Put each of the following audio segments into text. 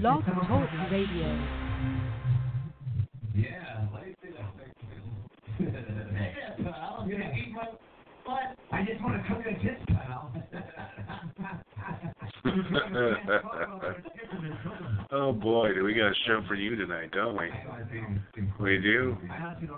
Blog Talk Radio. Yeah, pal. I'm gonna eat my butt. I just want to cook a tits, pal. oh boy, do we got a show for you tonight, don't we? We do. I honestly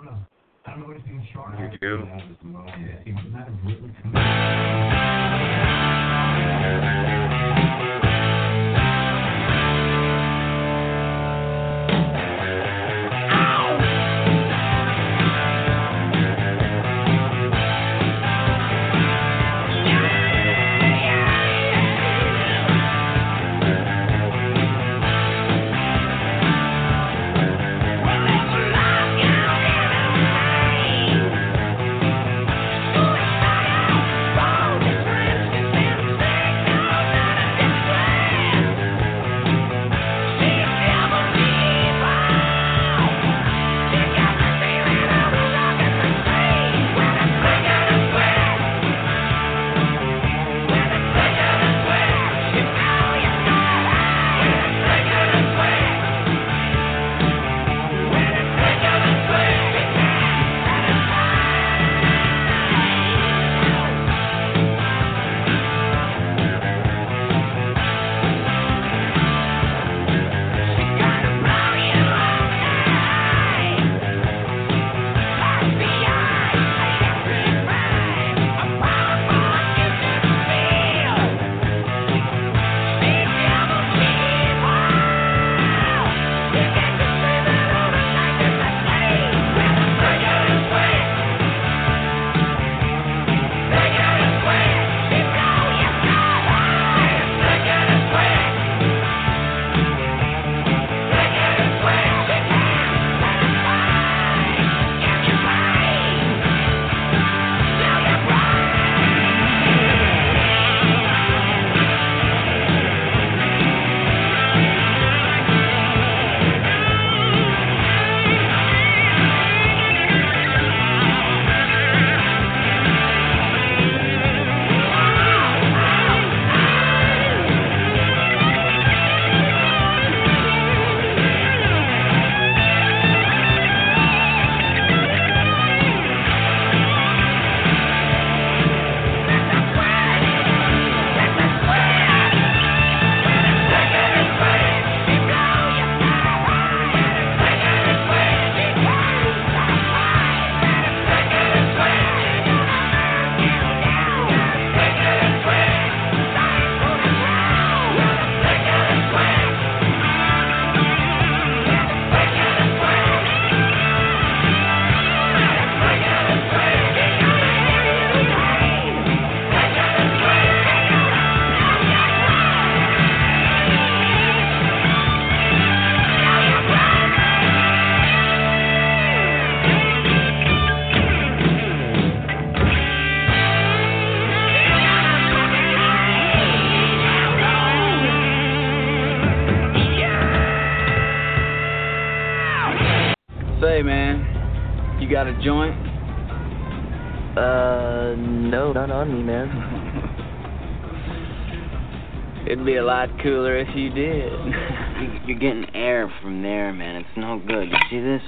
lot cooler if you did. You- You're getting air from there, man. It's no good. You see this?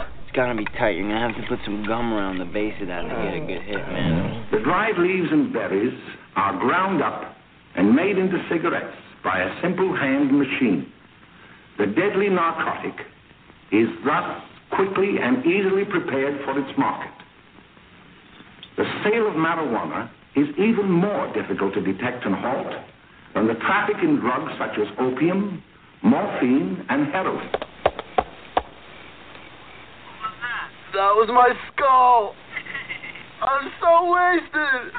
It's gotta be tight. You're gonna have to put some gum around the base of that to get a oh, good hit, man. The dried leaves and berries are ground up and made into cigarettes by a simple hand machine. The deadly narcotic is thus quickly and easily prepared for its market. The sale of marijuana is even more difficult to detect and halt than the traffic in drugs such as opium, morphine, and heroin. That was my skull. I'm so wasted.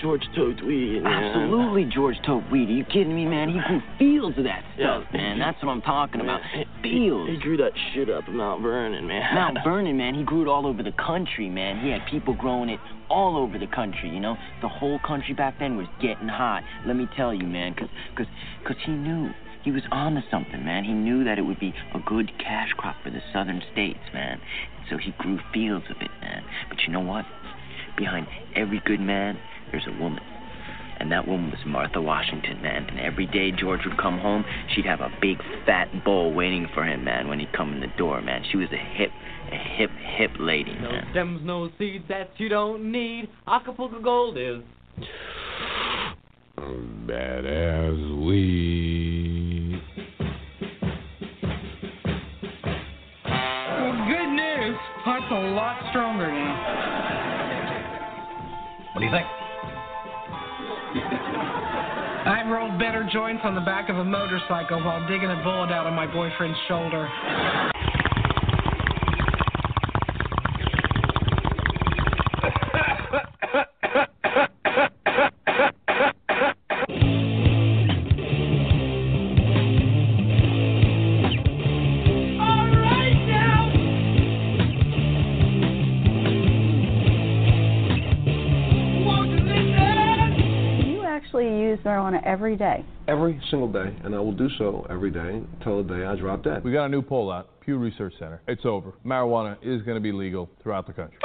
George Tote weed. Absolutely, George Tote weed. Are you kidding me, man? He grew fields of that stuff, man. That's what I'm talking about. Fields. He grew that shit up in Mount Vernon, man. Mount Vernon, man, he grew it all over the country, man. He had people growing it all over the country, you know? The whole country back then was getting hot. Let me tell you, man, because cause, cause he knew. He was on to something, man. He knew that it would be a good cash crop for the southern states, man. So he grew fields of it, man. But you know what? Behind every good man, there's a woman. And that woman was Martha Washington, man. And every day George would come home, she'd have a big fat bowl waiting for him, man, when he'd come in the door, man. She was a hip, a hip, hip lady, No man. stems, no seeds that you don't need. Acapulco Gold is. Bad as weed. Well, good news. Heart's a lot stronger now. What do you think? Rolled better joints on the back of a motorcycle while digging a bullet out of my boyfriend's shoulder. Every day. Every single day, and I will do so every day until the day I drop dead. We got a new poll out, Pew Research Center. It's over. Marijuana is going to be legal throughout the country.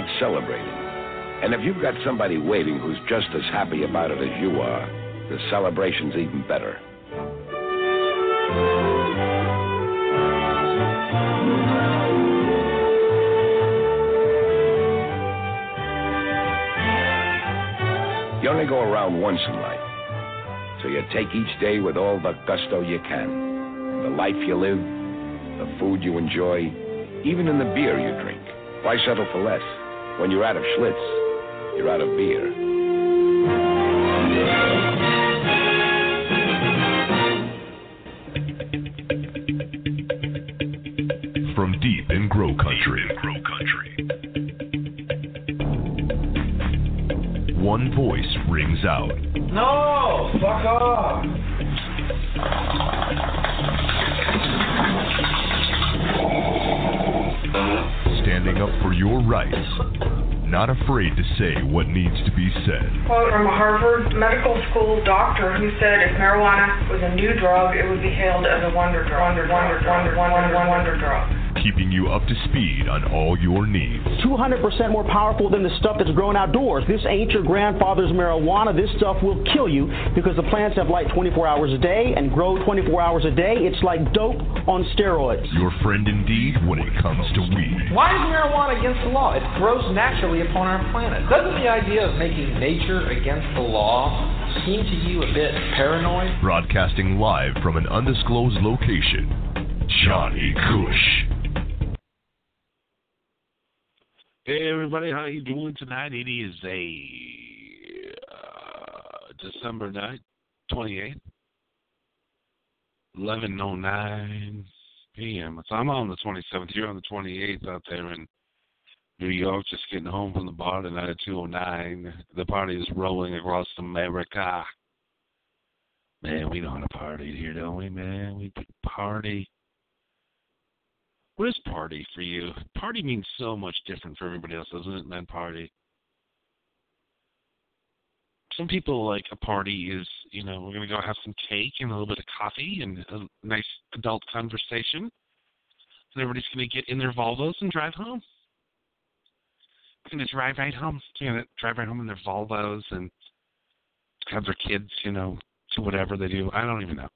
Like celebrating. And if you've got somebody waiting who's just as happy about it as you are, the celebration's even better. You only go around once in life. So you take each day with all the gusto you can. The life you live, the food you enjoy, even in the beer you drink. Why settle for less? When you're out of Schlitz, you're out of beer. Say what needs to be said. quote from a Harvard Medical School doctor who said if marijuana was a new drug, it would be hailed as a wonder drug. Wonder, wonder, wonder, wonder, wonder, wonder drug. Keeping you up to speed on all your needs. 200% more powerful than the stuff that's grown outdoors. This ain't your grandfather's marijuana. This stuff will kill you because the plants have light 24 hours a day and grow 24 hours a day. It's like dope on steroids. Your friend indeed when it comes to weed. Why is marijuana against the law? It grows naturally upon our planet. Doesn't the idea of making nature against the law seem to you a bit paranoid? Broadcasting live from an undisclosed location. Johnny Cush. Hey everybody, how you doing tonight? It is a December night, twenty eighth, eleven oh nine p.m. So I'm on the twenty seventh. You're on the twenty eighth out there in New York, just getting home from the bar tonight at two oh nine. The party is rolling across America. Man, we know how to party here, don't we, man? We party. What is party for you? Party means so much different for everybody else, doesn't it, than party? Some people like a party is, you know, we're going to go have some cake and a little bit of coffee and a nice adult conversation. And everybody's going to get in their Volvos and drive home. Going to drive right home. Going to drive right home in their Volvos and have their kids, you know, to whatever they do. I don't even know.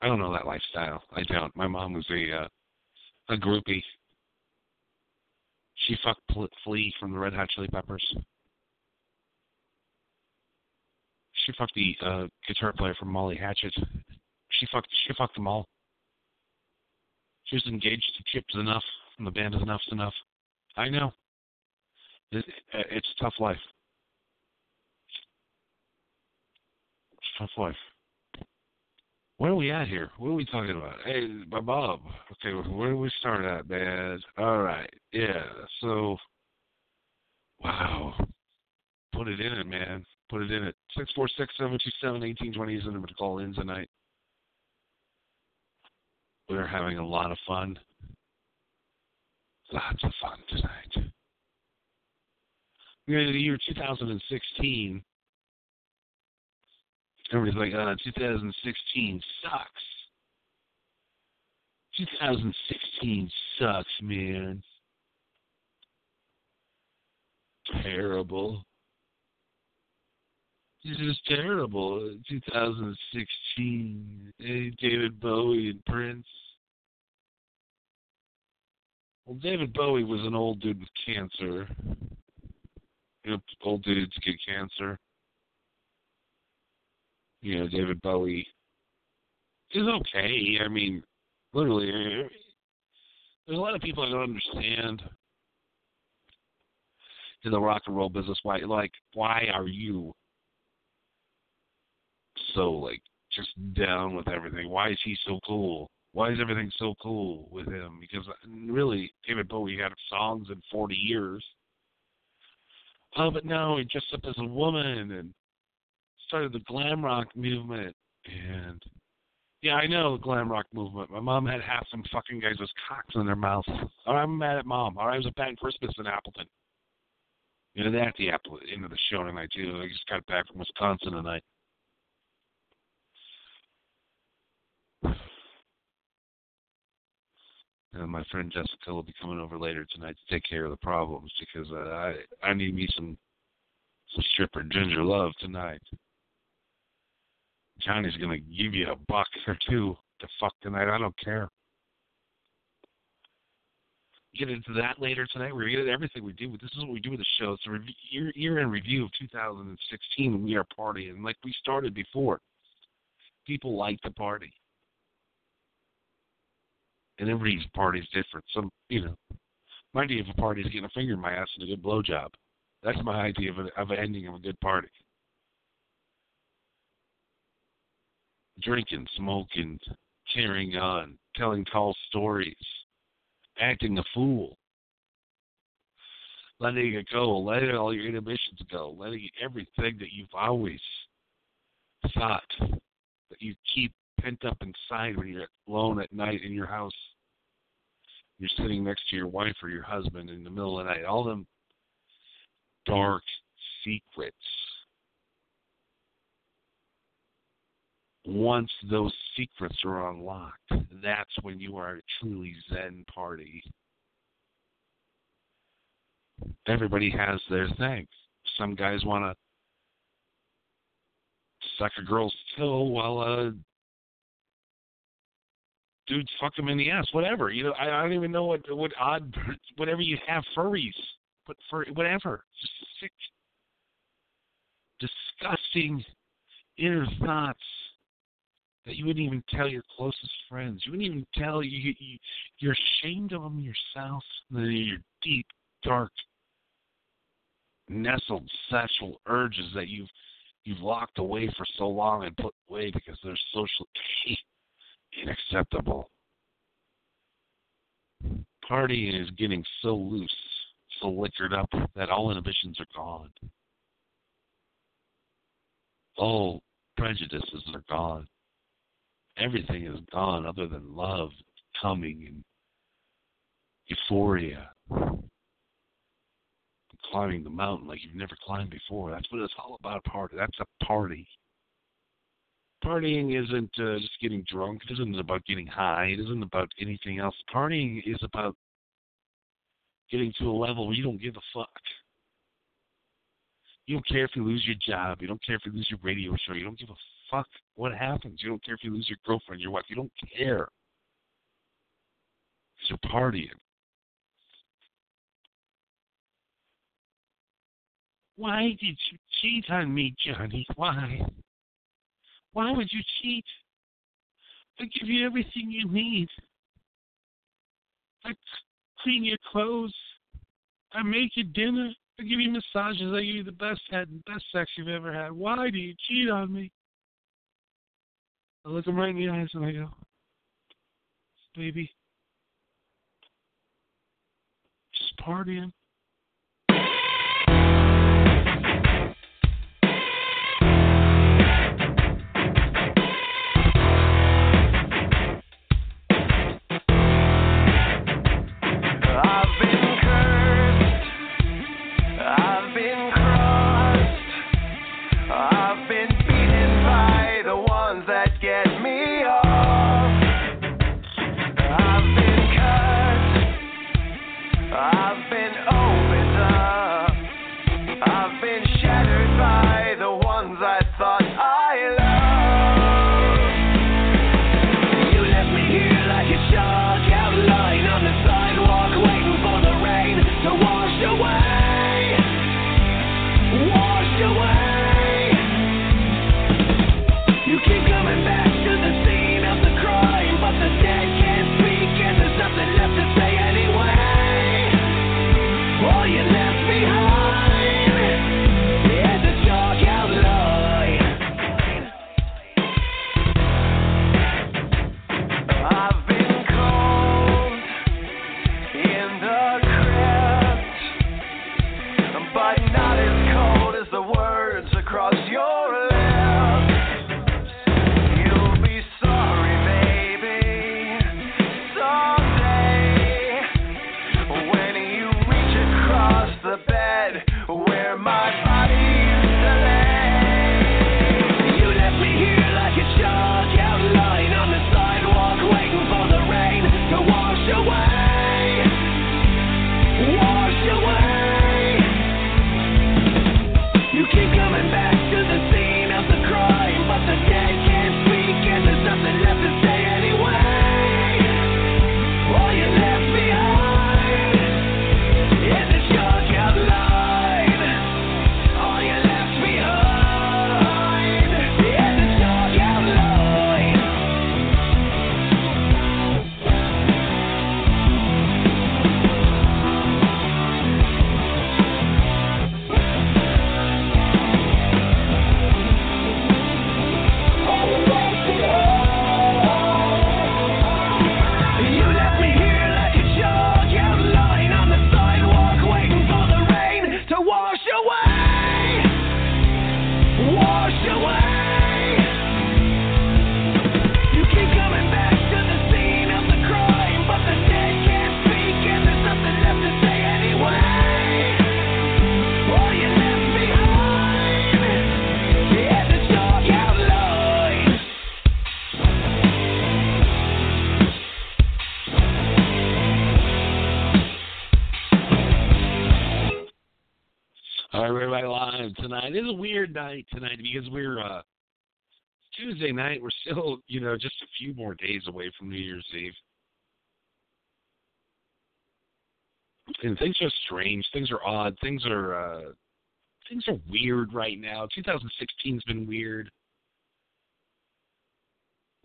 I don't know that lifestyle. I don't. My mom was a uh, a groupie. She fucked Flea from the Red Hot Chili Peppers. She fucked the uh, guitar player from Molly Hatchet. She fucked. She fucked them all. She was engaged to Chip Z'Nuff, and the band is Enuff Z'Nuff. I know. It, it's a tough life. It's a tough life. Where are we at here? What are we talking about? Hey, Bob. Okay, where do we start at, man? All right. Yeah. So, wow. Put it in it, man. Put it in eighteen twenty is the number to call in tonight. We're having a lot of fun. Lots of fun tonight. We're in the year 2016. Everybody's like, uh, 2016 sucks. 2016 sucks, man. Terrible. This is terrible. 2016. David Bowie and Prince. Well, David Bowie was an old dude with cancer. You know, old dudes get cancer you know, David Bowie is okay. I mean, literally, there's a lot of people I don't understand in the rock and roll business. Why, like, why are you so like just down with everything? Why is he so cool? Why is everything so cool with him? Because uh, really, David Bowie had songs in 40 years. Oh, but no, he dressed up as a woman and started the glam rock movement, and yeah, I know the glam rock movement. My mom had half some fucking guys with cocks in their mouths. Right, I'm mad at mom. Right, I was a bad Christmas in Appleton. You know, that's the Apple end of the show tonight too. I just got back from Wisconsin tonight. And my friend Jessica will be coming over later tonight to take care of the problems because uh, I I need me some some stripper ginger love tonight. Johnny's gonna give you a buck or two to fuck tonight. I don't care. Get into that later tonight. We're gonna get everything we do. This is what we do with the show. It's a review, year, year in review of 2016. We are partying like we started before. People like to party, and everybody's party's different. Some, you know, my idea of a party is getting a finger in my ass and a good blowjob. That's my idea of, a, of an ending of a good party. drinking, smoking, carrying on, telling tall stories, acting a fool, letting it go, letting all your inhibitions go, letting everything that you've always thought that you keep pent up inside when you're alone at night in your house. You're sitting next to your wife or your husband in the middle of the night. All them dark secrets once those secrets are unlocked, that's when you are a truly Zen party. Everybody has their thing. Some guys want to suck a girl's toe while uh, dudes fuck them in the ass. Whatever. You know, I, I don't even know what what odd whatever you have furries, but for whatever. Just sick, disgusting inner thoughts that you wouldn't even tell your closest friends. You wouldn't even tell you, you you're ashamed of them yourself. Your deep, dark, nestled sexual urges that you've you've locked away for so long and put away because they're socially unacceptable. Partying is getting so loose, so liquored up that all inhibitions are gone. All prejudices are gone. Everything is gone other than love, coming, and euphoria. Climbing the mountain like you've never climbed before. That's what it's all about. Party. That's a party. Partying isn't uh, just getting drunk. It isn't about getting high. It isn't about anything else. Partying is about getting to a level where you don't give a fuck. You don't care if you lose your job. You don't care if you lose your radio show. You don't give a fuck what happens. You don't care if you lose your girlfriend, your wife. You don't care. Because you're partying. Why did you cheat on me, Johnny? Why? Why would you cheat? I give you everything you need. I clean your clothes. I make you dinner. I give you massages. I give you the best head and best sex you've ever had. Why do you cheat on me? I look him right in the eyes and I go, baby, just partying. Tonight. It's a weird night tonight because we're uh Tuesday night. We're still, you know, just a few more days away from New Year's Eve. And things are strange. Things are odd. Things are uh things are weird right now. 2016's been weird.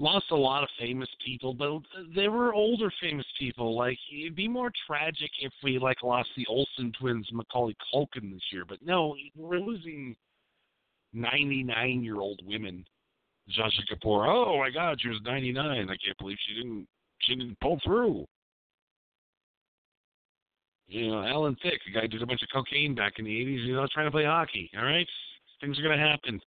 Lost a lot of famous people, but they were older famous people. Like it'd be more tragic if we like lost the Olsen twins, Macaulay Culkin this year. But no, we're losing 99 year old women. Jasha Kapoor. Oh my God, she was 99. I can't believe she didn't she didn't pull through. You know, Alan Thicke, a guy did a bunch of cocaine back in the 80s. You know, trying to play hockey. All right, things are gonna happen.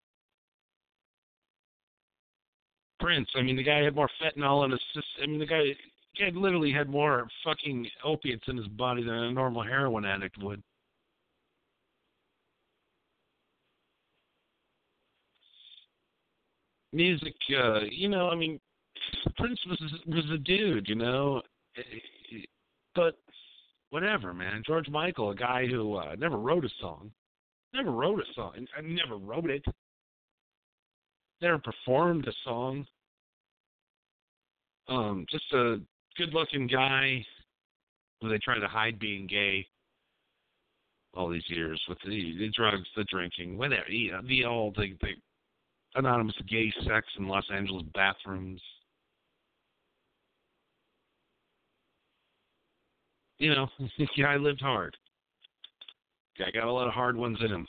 Prince. I mean, the guy had more fentanyl in his system. I mean, the guy, the guy literally had more fucking opiates in his body than a normal heroin addict would. Music, uh, you know, I mean, Prince was was a dude, you know, but whatever, man. George Michael, a guy who uh, never wrote a song, never wrote a song, I never wrote it, never performed a song. Um, just a good-looking guy who they try to hide being gay all these years with the, the drugs, the drinking, whatever, you the all the, the anonymous gay sex in Los Angeles bathrooms. You know, guy lived hard. Guy got a lot of hard ones in him.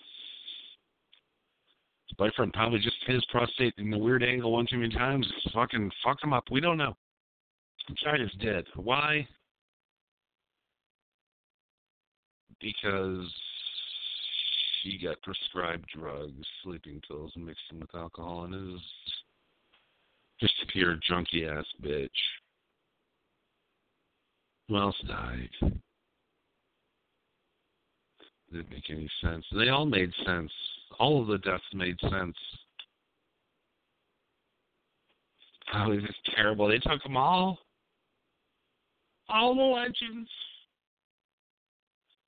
Boyfriend probably just hit his prostate in the weird angle one too many times. Fucking fucked him up. We don't know. Chyna's dead. Why? Because she got prescribed drugs, sleeping pills, mixed with alcohol, and is just a pure junkie ass bitch. Who else died? Didn't make any sense. They all made sense. All of the deaths made sense. Oh, it was terrible. They took them all. All the legends.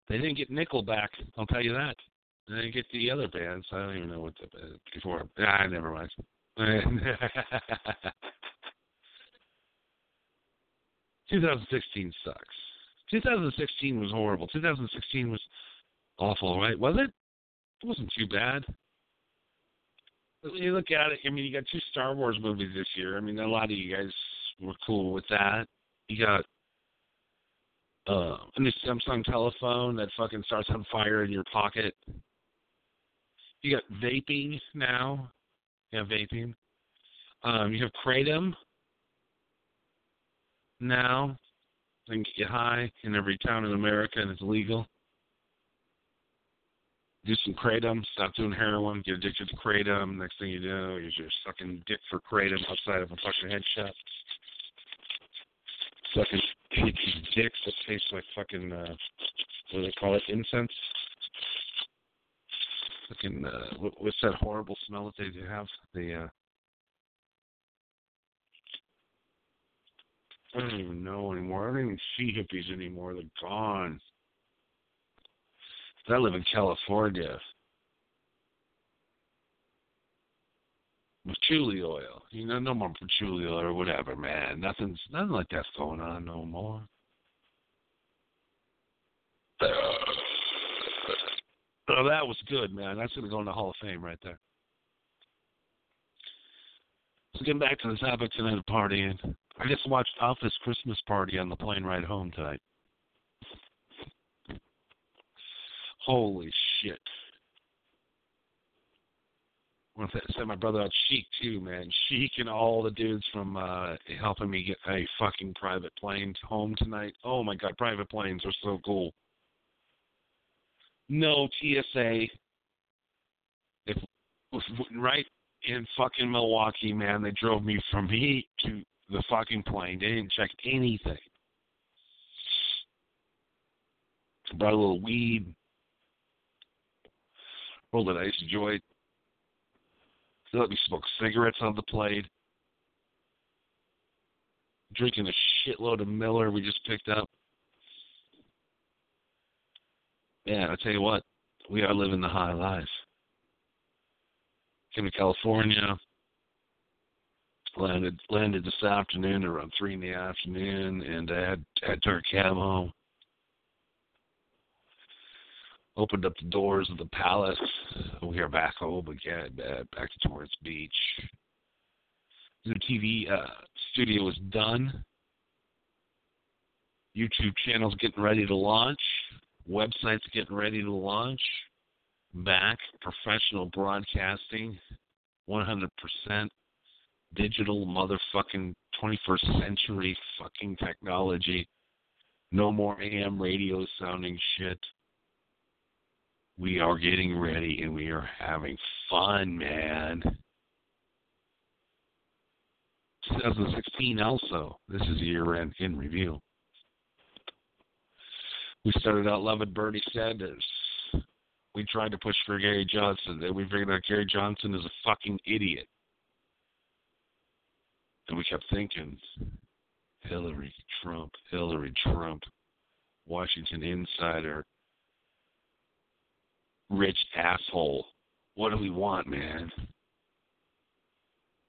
They didn't get Nickelback. I'll tell you that. They didn't get the other bands. I don't even know what the before. Ah, never mind. 2016 sucks. 2016 was horrible. 2016 was awful, right? Was it? It wasn't too bad. You look at it. I mean, you got two Star Wars movies this year. I mean, a lot of you guys were cool with that. You got uh, a new Samsung telephone that fucking starts on fire in your pocket. You got vaping now. You Yeah, vaping. Um, you have kratom now. You can get high in every town in America, and it's legal. Do some kratom. Stop doing heroin. Get addicted to kratom. Next thing you know, you're sucking dick for kratom outside of a fucking head shop. Sucking dicks that taste like fucking uh, what do they call it? Incense. Fucking uh, what, what's that horrible smell that they do have? The uh, I don't even know anymore. I don't even see hippies anymore. They're gone. I live in California. Patchouli oil. You know, no more patchouli oil or whatever, man. Nothing's nothing like that's going on no more. Oh, that was good, man. That's gonna go in the Hall of Fame right there. So getting back to the topic tonight of partying. I just watched Office Christmas Party on the plane ride home tonight. Holy shit. I want to send my brother out Sheik too, man. Sheik and all the dudes from uh helping me get a fucking private plane home tonight. Oh my god, private planes are so cool. No TSA. If right in fucking Milwaukee, man, they drove me from me to the fucking plane. They didn't check anything. Brought a little weed, rolled an ice joint. They let me smoke cigarettes on the plane. Drinking a shitload of Miller we just picked up. Yeah, I tell you what, we are living the high life. Came to California, landed landed this afternoon around three in the afternoon, and I had had our cab home. Opened up the doors of the palace. We are back home again, uh, back to Torrance Beach. The TV uh, studio is done. YouTube channel's getting ready to launch. Website's getting ready to launch. Back professional broadcasting, 100% digital motherfucking 21st century fucking technology. No more AM radio sounding shit. We are getting ready and we are having fun, man. 2016 also. This is year end in review. We started out loving Bernie Sanders. We tried to push for Gary Johnson. Then we figured out Gary Johnson is a fucking idiot. And we kept thinking, Hillary, Trump, Hillary, Trump, Washington insider, rich asshole. What do we want, man?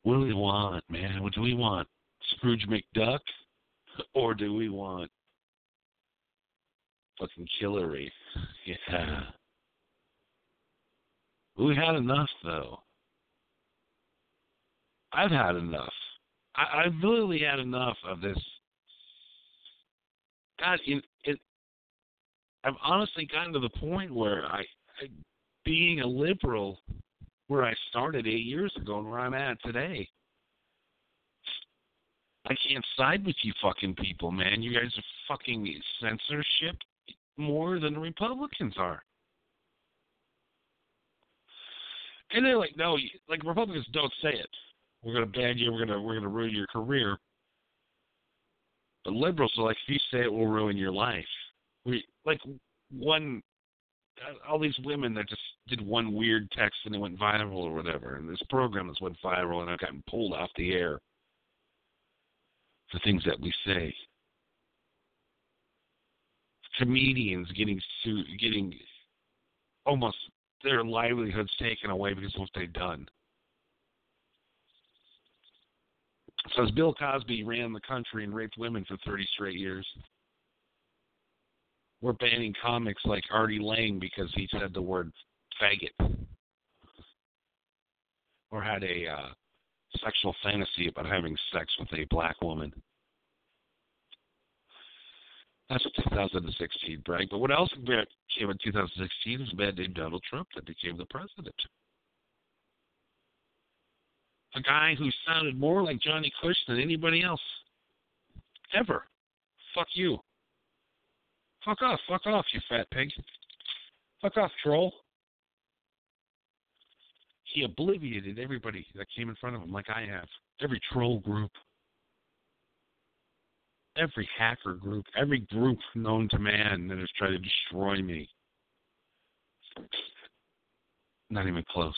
What do we want, man? What do we want? Scrooge McDuck? Or do we want fucking Hillary? Yeah. We had enough, though. I've had enough. I, I've literally had enough of this. God, it, it, I've honestly gotten to the point where I, I, being a liberal, where I started eight years ago and where I'm at today, I can't side with you fucking people, man. You guys are fucking censorship more than the Republicans are. And they're like, no, like Republicans don't say it. We're gonna ban you. We're gonna we're gonna ruin your career. But liberals are like, if you say it, we'll ruin your life. We like one. All these women that just did one weird text and it went viral or whatever, and this program has went viral and I've gotten pulled off the air for things that we say. Comedians getting sued, getting almost their livelihoods taken away because of what they've done. So as Bill Cosby ran the country and raped women for 30 straight years, we're banning comics like Artie Lange because he said the word faggot or had a uh, sexual fantasy about having sex with a black woman. That's 2016 brag. But what else came in 2016 was a man named Donald Trump that became the president. A guy who sounded more like Johnny Cush than anybody else. Ever. Fuck you. Fuck off. Fuck off, you fat pig. Fuck off, troll. He obliterated everybody that came in front of him, like I have. Every troll group every hacker group, every group known to man that has tried to destroy me. Not even close.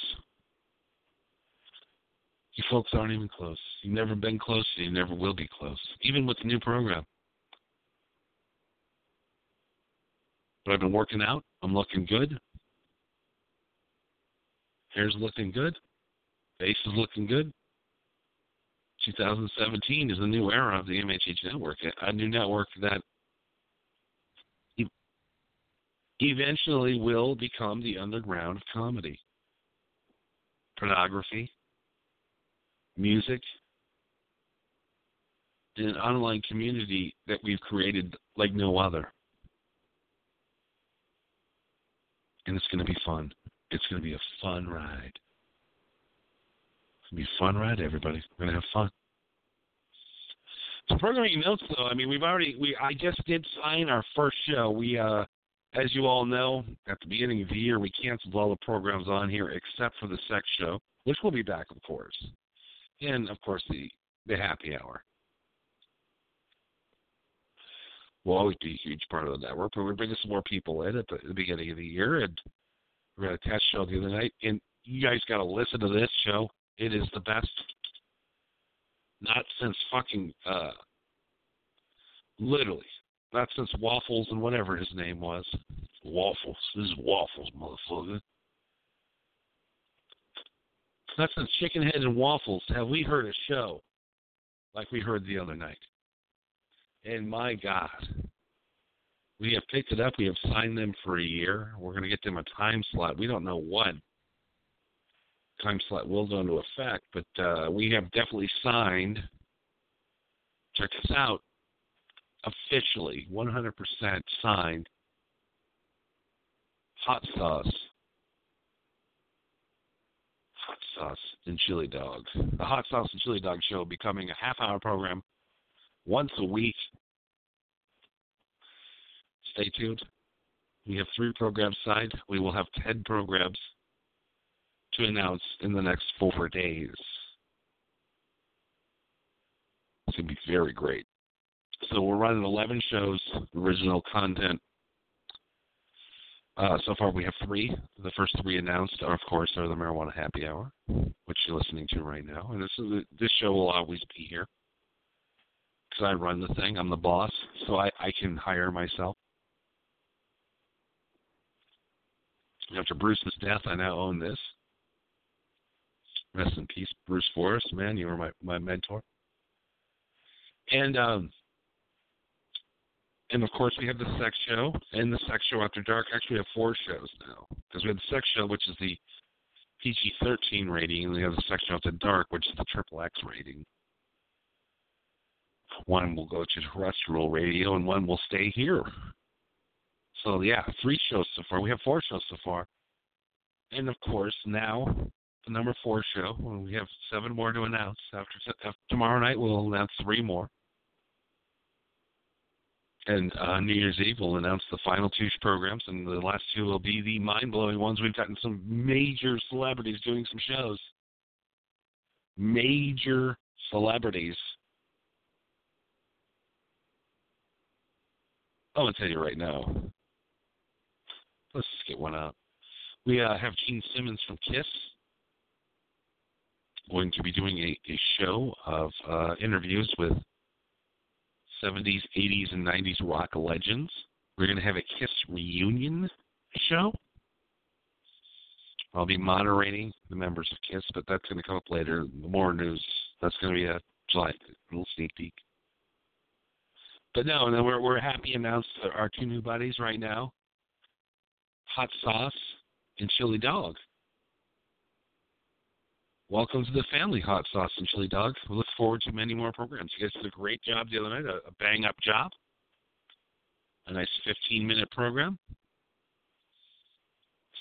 You folks aren't even close. You've never been close, and you never will be close, even with the new program. But I've been working out. I'm looking good. Hair's looking good. Face is looking good. 2017 is a new era of the MHH network, a new network that eventually will become the underground of comedy, pornography, music, and an online community that we've created like no other. And it's going to be fun. It's going to be a fun ride. It's going to be a fun ride, everybody. We're going to have fun. So programming notes, though, I mean, we've already we I just did sign our first show. We, uh, as you all know, at the beginning of the year, we canceled all the programs on here except for the sex show, which will be back, of course, and of course the the happy hour. Will always be a huge part of the network, but we're bringing some more people in at the, at the beginning of the year, and we had a test show the other night, and you guys got to listen to this show. It is the best not since fucking uh literally. Not since Waffles and whatever his name was. Waffles. This is Waffles, motherfucker. Not since Chicken Head and Waffles have we heard a show like we heard the other night. And my God, we have picked it up. We have signed them for a year. We're going to get them a time slot. We don't know what time slot will go into effect, but uh, we have definitely signed. Check this out. Officially, 100% signed. Hot sauce. Hot sauce and chili dog. The hot sauce and chili dog show becoming a half-hour program once a week. Stay tuned. We have three programs signed. We will have ten programs to announce in the next four days. It's going to be very great. So we're running 11 shows, original content. Uh, so far, we have three. The first three announced, are, of course, are the Marijuana Happy Hour, which you're listening to right now. And this is this show will always be here because I run the thing. I'm the boss, so I, I can hire myself. After Bruce's death, I now own this. Rest in peace, Bruce Forrest. Man, you were my, my mentor. And um, and of course we have the sex show and the sex show after dark. Actually, we have four shows now because we have the sex show, which is the PG-13 rating, and we have the sex show after dark, which is the triple X rating. One will go to terrestrial radio, and one will stay here. So yeah, three shows so far. We have four shows so far, and of course now the number four show. We have seven more to announce. After, after tomorrow night, we'll announce three more. And uh, New Year's Eve, we'll announce the final two programs, and the last two will be the mind-blowing ones. We've gotten some major celebrities doing some shows. Major celebrities. I'm gonna tell you right now. Let's just get one out. We uh, have Gene Simmons from Kiss going to be doing a, a show of uh, interviews with 70s, 80s, and 90s rock legends. We're going to have a Kiss reunion show. I'll be moderating the members of Kiss, but that's going to come up later. More news. That's going to be a July little sneak peek. But no, no, we're we're happy to announce our two new buddies right now, Hot Sauce and Chili Dog. Welcome to the family, Hot Sauce and Chili Dog. We look forward to many more programs. You guys did a great job the other night, a, a bang up job. A nice 15 minute program.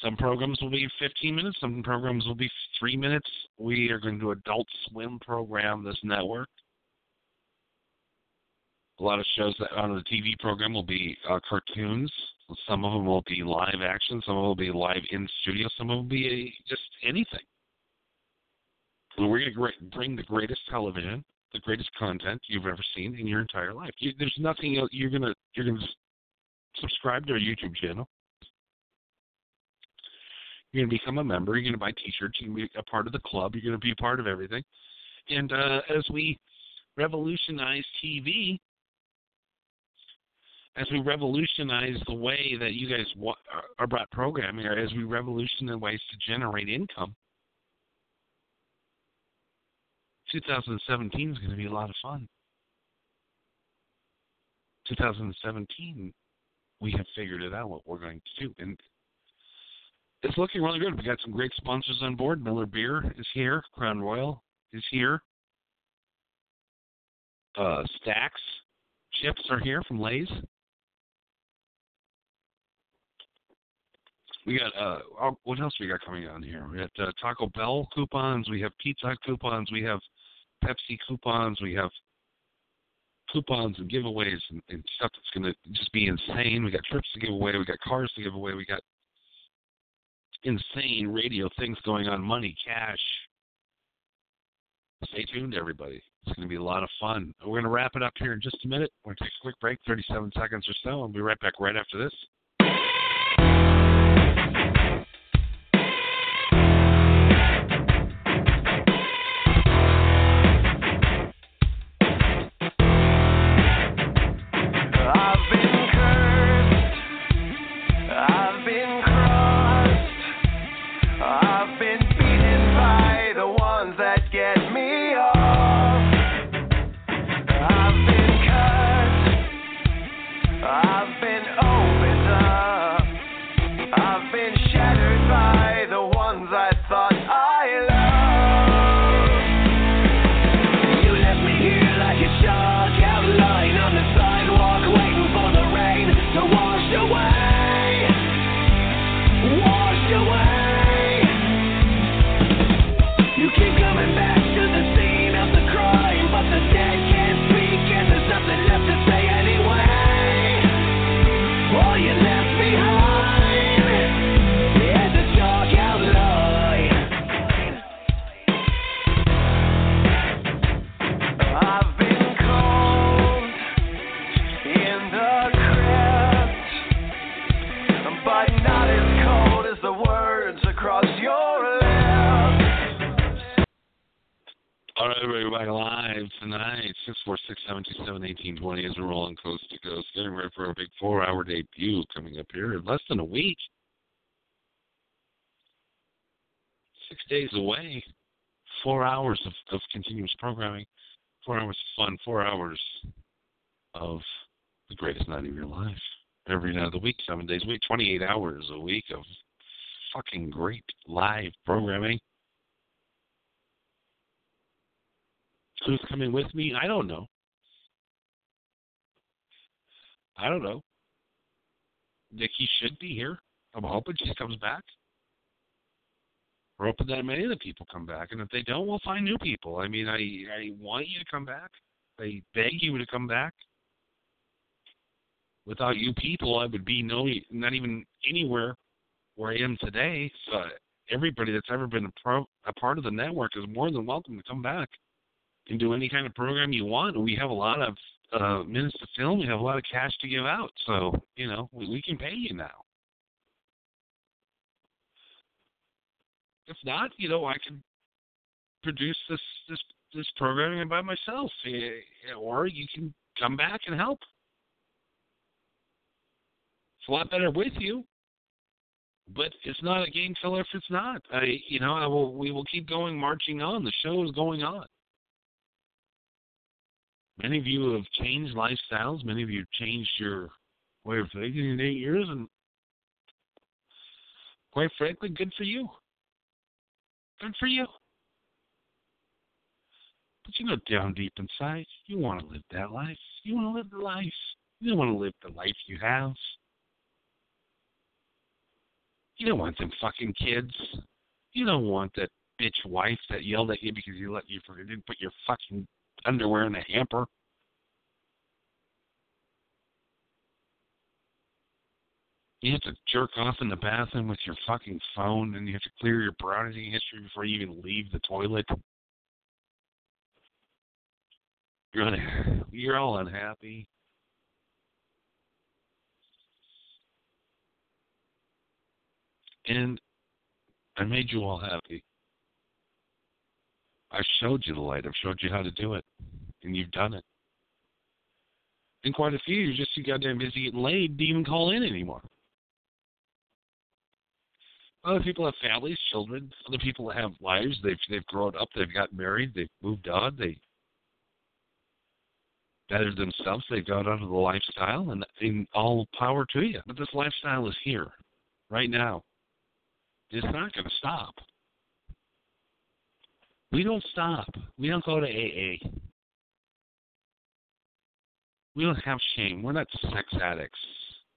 Some programs will be 15 minutes, some programs will be three minutes. We are going to do Adult Swim program this network. A lot of shows that on the TV program will be uh, cartoons. Some of them will be live action. Some of them will be live in studio. Some of them will be just anything. And we're going to bring the greatest television, the greatest content you've ever seen in your entire life. You, there's nothing else. You're gonna you're gonna subscribe to our YouTube channel. You're gonna become a member. You're gonna buy T-shirts. You're gonna be a part of the club. You're gonna be a part of everything. And uh, as we revolutionize TV, as we revolutionize the way that you guys wa- are about programming, or as we revolutionize ways to generate income, 2017 is going to be a lot of fun. 2017, we have figured it out what we're going to do, and it's looking really good. We got some great sponsors on board. Miller Beer is here. Crown Royal is here. Uh, Stax chips are here from Lay's. We got uh, oh, what else we got coming on here? We got uh, Taco Bell coupons. We have Pizza coupons. We have Pepsi coupons. We have coupons and giveaways and, and stuff that's going to just be insane. We got trips to give away. We got cars to give away. We got insane radio things going on. Money, cash. Stay tuned, everybody. It's going to be a lot of fun. We're going to wrap it up here in just a minute. We're going to take a quick break, 37 seconds or so. I'll be right back right after this. 1920 as we're rolling coast to coast, getting ready for a big four hour debut coming up here in less than a week. Six days away, four hours of, of continuous programming, four hours of fun, four hours of the greatest night of your life. Every night of the week, seven days a week, 28 hours a week of fucking great live programming. Who's coming with me? I don't know. I don't know. Nikki should be here. I'm hoping she comes back. We're hoping that many of the people come back, and if they don't, we'll find new people. I mean, I I want you to come back. I beg you to come back. Without you people, I would be no not even anywhere where I am today. So everybody that's ever been a, pro, a part of the network is more than welcome to come back and do any kind of program you want. We have a lot of uh, minutes to film. We have a lot of cash to give out, so you know we, we can pay you now. If not, you know I can produce this this this programming by myself, eh, or you can come back and help. It's a lot better with you, but it's not a game killer if it's not. I, you know, I will. We will keep going, marching on. The show is going on. Many of you have changed lifestyles. Many of you have changed your way of thinking in eight years, and quite frankly, good for you. Good for you. But you know, down deep inside, you want to live that life. You want to live the life. You don't want to live the life you have. You don't want them fucking kids. You don't want that bitch wife that yelled at you because you let you didn't put your fucking underwear in a hamper. You have to jerk off in the bathroom with your fucking phone, and you have to clear your browsing history before you even leave the toilet. You're un- you're all unhappy. And I made you all happy. I showed you the light. I've showed you how to do it. And you've done it. And quite a few, you're just too goddamn busy getting laid to even call in anymore. Other people have families, children. Other people have lives. They've they've grown up. They've got married. They've moved on. They bettered themselves. They've got onto the lifestyle, and, and all power to you. But this lifestyle is here, right now. It's not going to stop. We don't stop. We don't go to AA. We don't have shame. We're not sex addicts.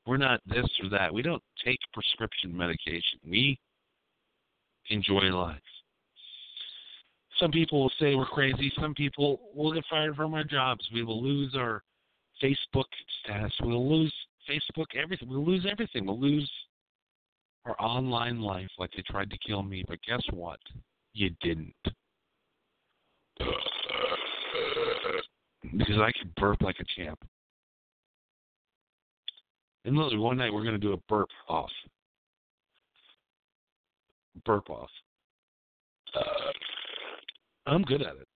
We're not this or that. We don't take prescription medication. We enjoy life. Some people will say we're crazy. Some people will get fired from our jobs. We will lose our Facebook status. We'll lose Facebook, everything. We'll lose everything. We'll lose our online life like they tried to kill me. But guess what? You didn't. Because I could burp like a champ. And literally one night we're going to do a burp off. Burp off. Uh, I'm good at it.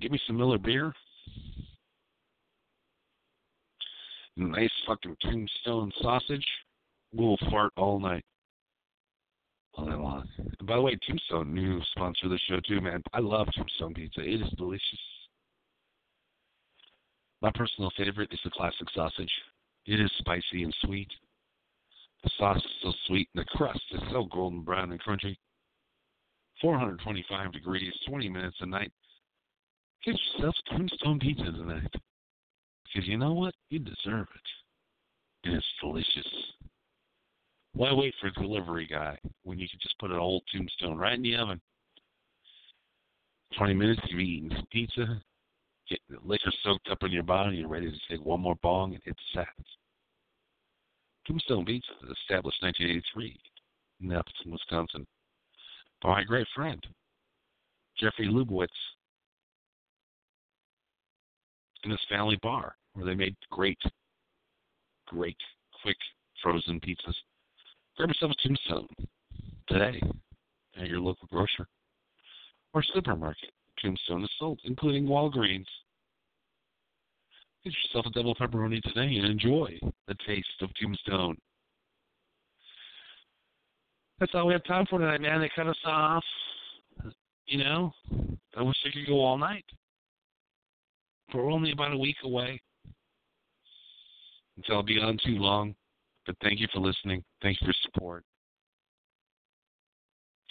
Give me some Miller beer. Nice fucking tombstone sausage. We'll fart all night. All night long. And by the way, Tombstone, new sponsor of the show too, man. I love Tombstone pizza. It is delicious. My personal favorite is the classic sausage. It is spicy and sweet. The sauce is so sweet, and the crust is so golden brown and crunchy. 425 degrees, 20 minutes a night. Get yourself Tombstone Pizza tonight. Because you know what? You deserve it. And it's delicious. Why wait for a delivery guy when you can just put an old tombstone right in the oven? 20 minutes, you've eaten some pizza, get the liquor soaked up in your body, you're ready to take one more bong and hit the sack. Tombstone Pizza was established in 1983 in Appleton, Wisconsin by my great friend, Jeffrey Lubowitz, in his family bar, where they made great, great, quick frozen pizzas. Grab yourself a tombstone today at your local grocer or supermarket. Tombstone is sold, including Walgreens. Get yourself a double pepperoni today and enjoy the taste of Tombstone. That's all we have time for tonight, man. They cut us off. You know, I wish I could go all night. But we're only about a week away until I'll be on too long. But thank you for listening. Thank you for support.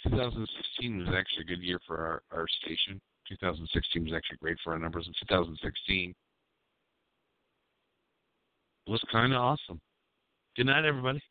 2016 was actually a good year for our, our station. 2016 was actually great for our numbers. And 2016 was kind of awesome. Good night, everybody.